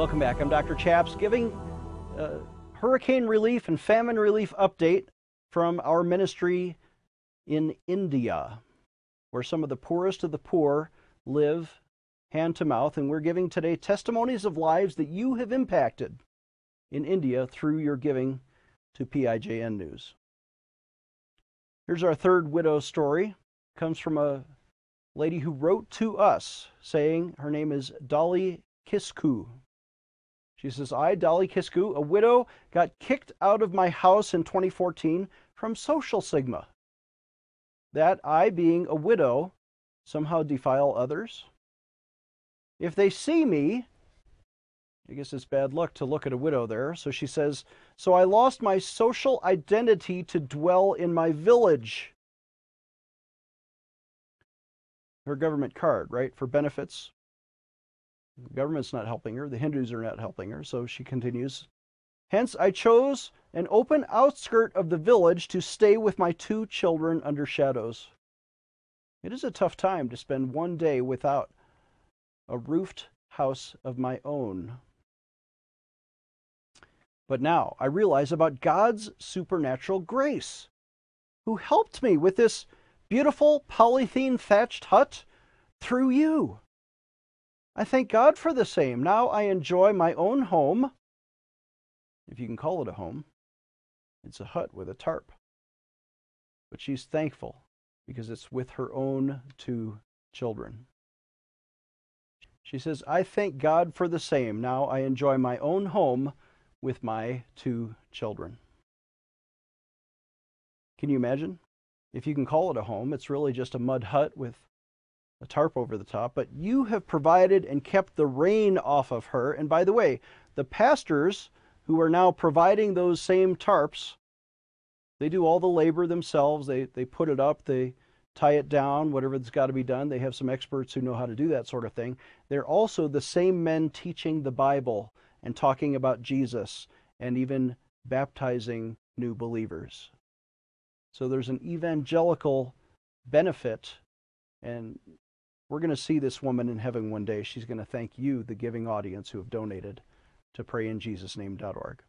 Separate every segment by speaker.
Speaker 1: Welcome back. I'm Dr. Chaps giving uh, hurricane relief and famine relief update from our ministry in India, where some of the poorest of the poor live hand to mouth. And we're giving today testimonies of lives that you have impacted in India through your giving to PIJN News. Here's our third widow story. It comes from a lady who wrote to us saying her name is Dolly Kisku. She says, I, Dolly Kisku, a widow, got kicked out of my house in 2014 from social sigma. That I, being a widow, somehow defile others. If they see me, I guess it's bad luck to look at a widow there. So she says, So I lost my social identity to dwell in my village. Her government card, right, for benefits. Government's not helping her. The Hindus are not helping her. So she continues, Hence I chose an open outskirt of the village to stay with my two children under shadows. It is a tough time to spend one day without a roofed house of my own. But now I realize about God's supernatural grace, who helped me with this beautiful polythene thatched hut through you. I thank God for the same. Now I enjoy my own home, if you can call it a home. It's a hut with a tarp. But she's thankful because it's with her own two children. She says, I thank God for the same. Now I enjoy my own home with my two children. Can you imagine? If you can call it a home, it's really just a mud hut with a tarp over the top, but you have provided and kept the rain off of her. And by the way, the pastors who are now providing those same tarps, they do all the labor themselves. They, they put it up, they tie it down, whatever's got to be done. They have some experts who know how to do that sort of thing. They're also the same men teaching the Bible and talking about Jesus and even baptizing new believers. So there's an evangelical benefit, and we're going to see this woman in heaven one day. She's going to thank you, the giving audience, who have donated to prayinjesusname.org.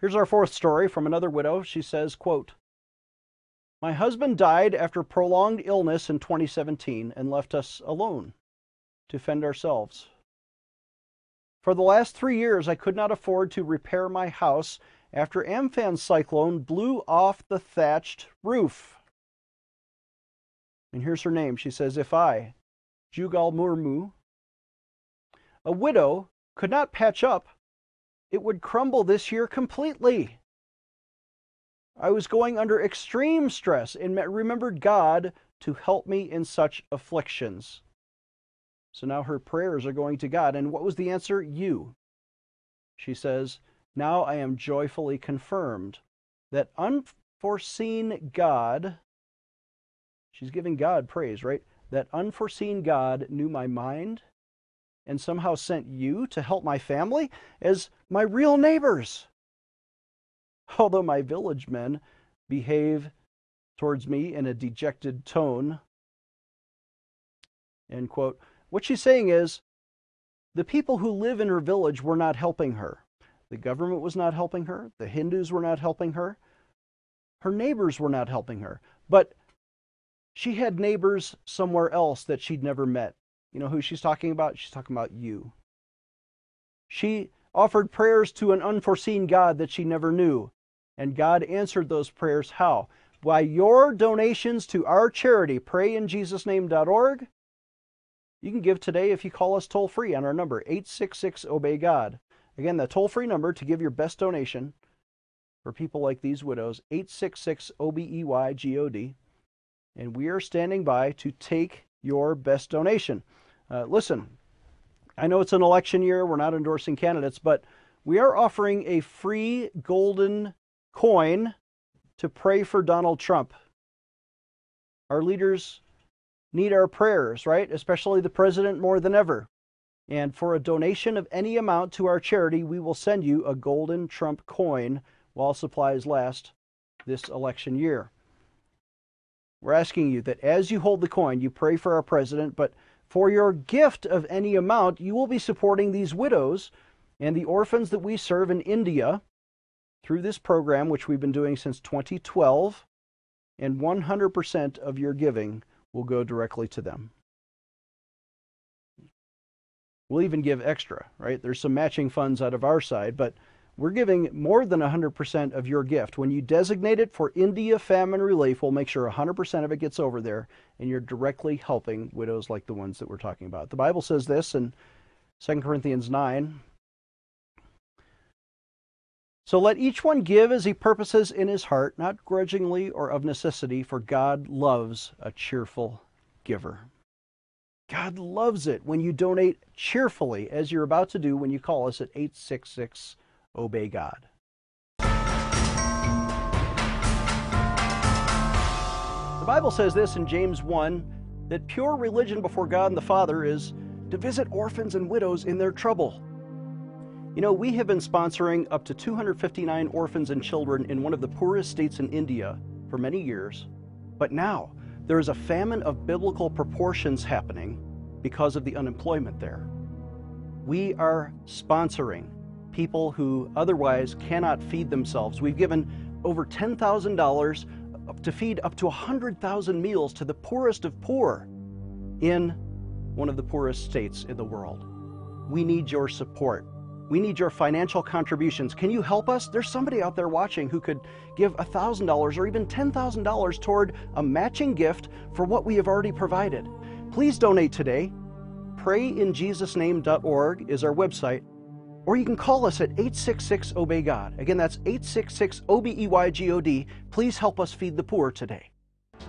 Speaker 1: Here's our fourth story from another widow. She says, quote, My husband died after prolonged illness in 2017 and left us alone to fend ourselves. For the last three years, I could not afford to repair my house after Amphan cyclone blew off the thatched roof. And here's her name. She says, If I, Jugal Murmu, a widow, could not patch up, it would crumble this year completely. I was going under extreme stress and remembered God to help me in such afflictions. So now her prayers are going to God. And what was the answer? You. She says, Now I am joyfully confirmed that unforeseen God, she's giving God praise, right? That unforeseen God knew my mind and somehow sent you to help my family as my real neighbors. Although my village men behave towards me in a dejected tone, end quote, what she's saying is the people who live in her village were not helping her. The government was not helping her. The Hindus were not helping her. Her neighbors were not helping her. But she had neighbors somewhere else that she'd never met. You know who she's talking about? She's talking about you. She offered prayers to an unforeseen God that she never knew. And God answered those prayers how? By your donations to our charity, prayinjesusname.org, you can give today if you call us toll free on our number, 866 Obey God. Again, the toll free number to give your best donation for people like these widows, 866 OBEY GOD. And we are standing by to take your best donation. Uh, listen, I know it's an election year, we're not endorsing candidates, but we are offering a free golden coin to pray for Donald Trump. Our leaders need our prayers, right? Especially the president more than ever. And for a donation of any amount to our charity, we will send you a golden Trump coin while supplies last this election year. We're asking you that as you hold the coin, you pray for our president, but for your gift of any amount, you will be supporting these widows and the orphans that we serve in India through this program, which we've been doing since 2012. And 100% of your giving will go directly to them. We'll even give extra, right? There's some matching funds out of our side, but we're giving more than 100% of your gift. When you designate it for India famine relief, we'll make sure 100% of it gets over there, and you're directly helping widows like the ones that we're talking about. The Bible says this in 2 Corinthians 9. So let each one give as he purposes in his heart, not grudgingly or of necessity, for God loves a cheerful giver. God loves it when you donate cheerfully, as you're about to do when you call us at 866 obey God. The Bible says this in James 1 that pure religion before God and the Father is to visit orphans and widows in their trouble. You know, we have been sponsoring up to 259 orphans and children in one of the poorest states in India for many years. But now, there is a famine of biblical proportions happening because of the unemployment there. We are sponsoring people who otherwise cannot feed themselves. We've given over $10,000 to feed up to 100,000 meals to the poorest of poor in one of the poorest states in the world. We need your support. We need your financial contributions. Can you help us? There's somebody out there watching who could give $1,000 or even $10,000 toward a matching gift for what we have already provided. Please donate today. PrayInJesusName.org is our website or you can call us at 866 Obey God. Again, that's 866 O B E Y G O D. Please help us feed the poor today.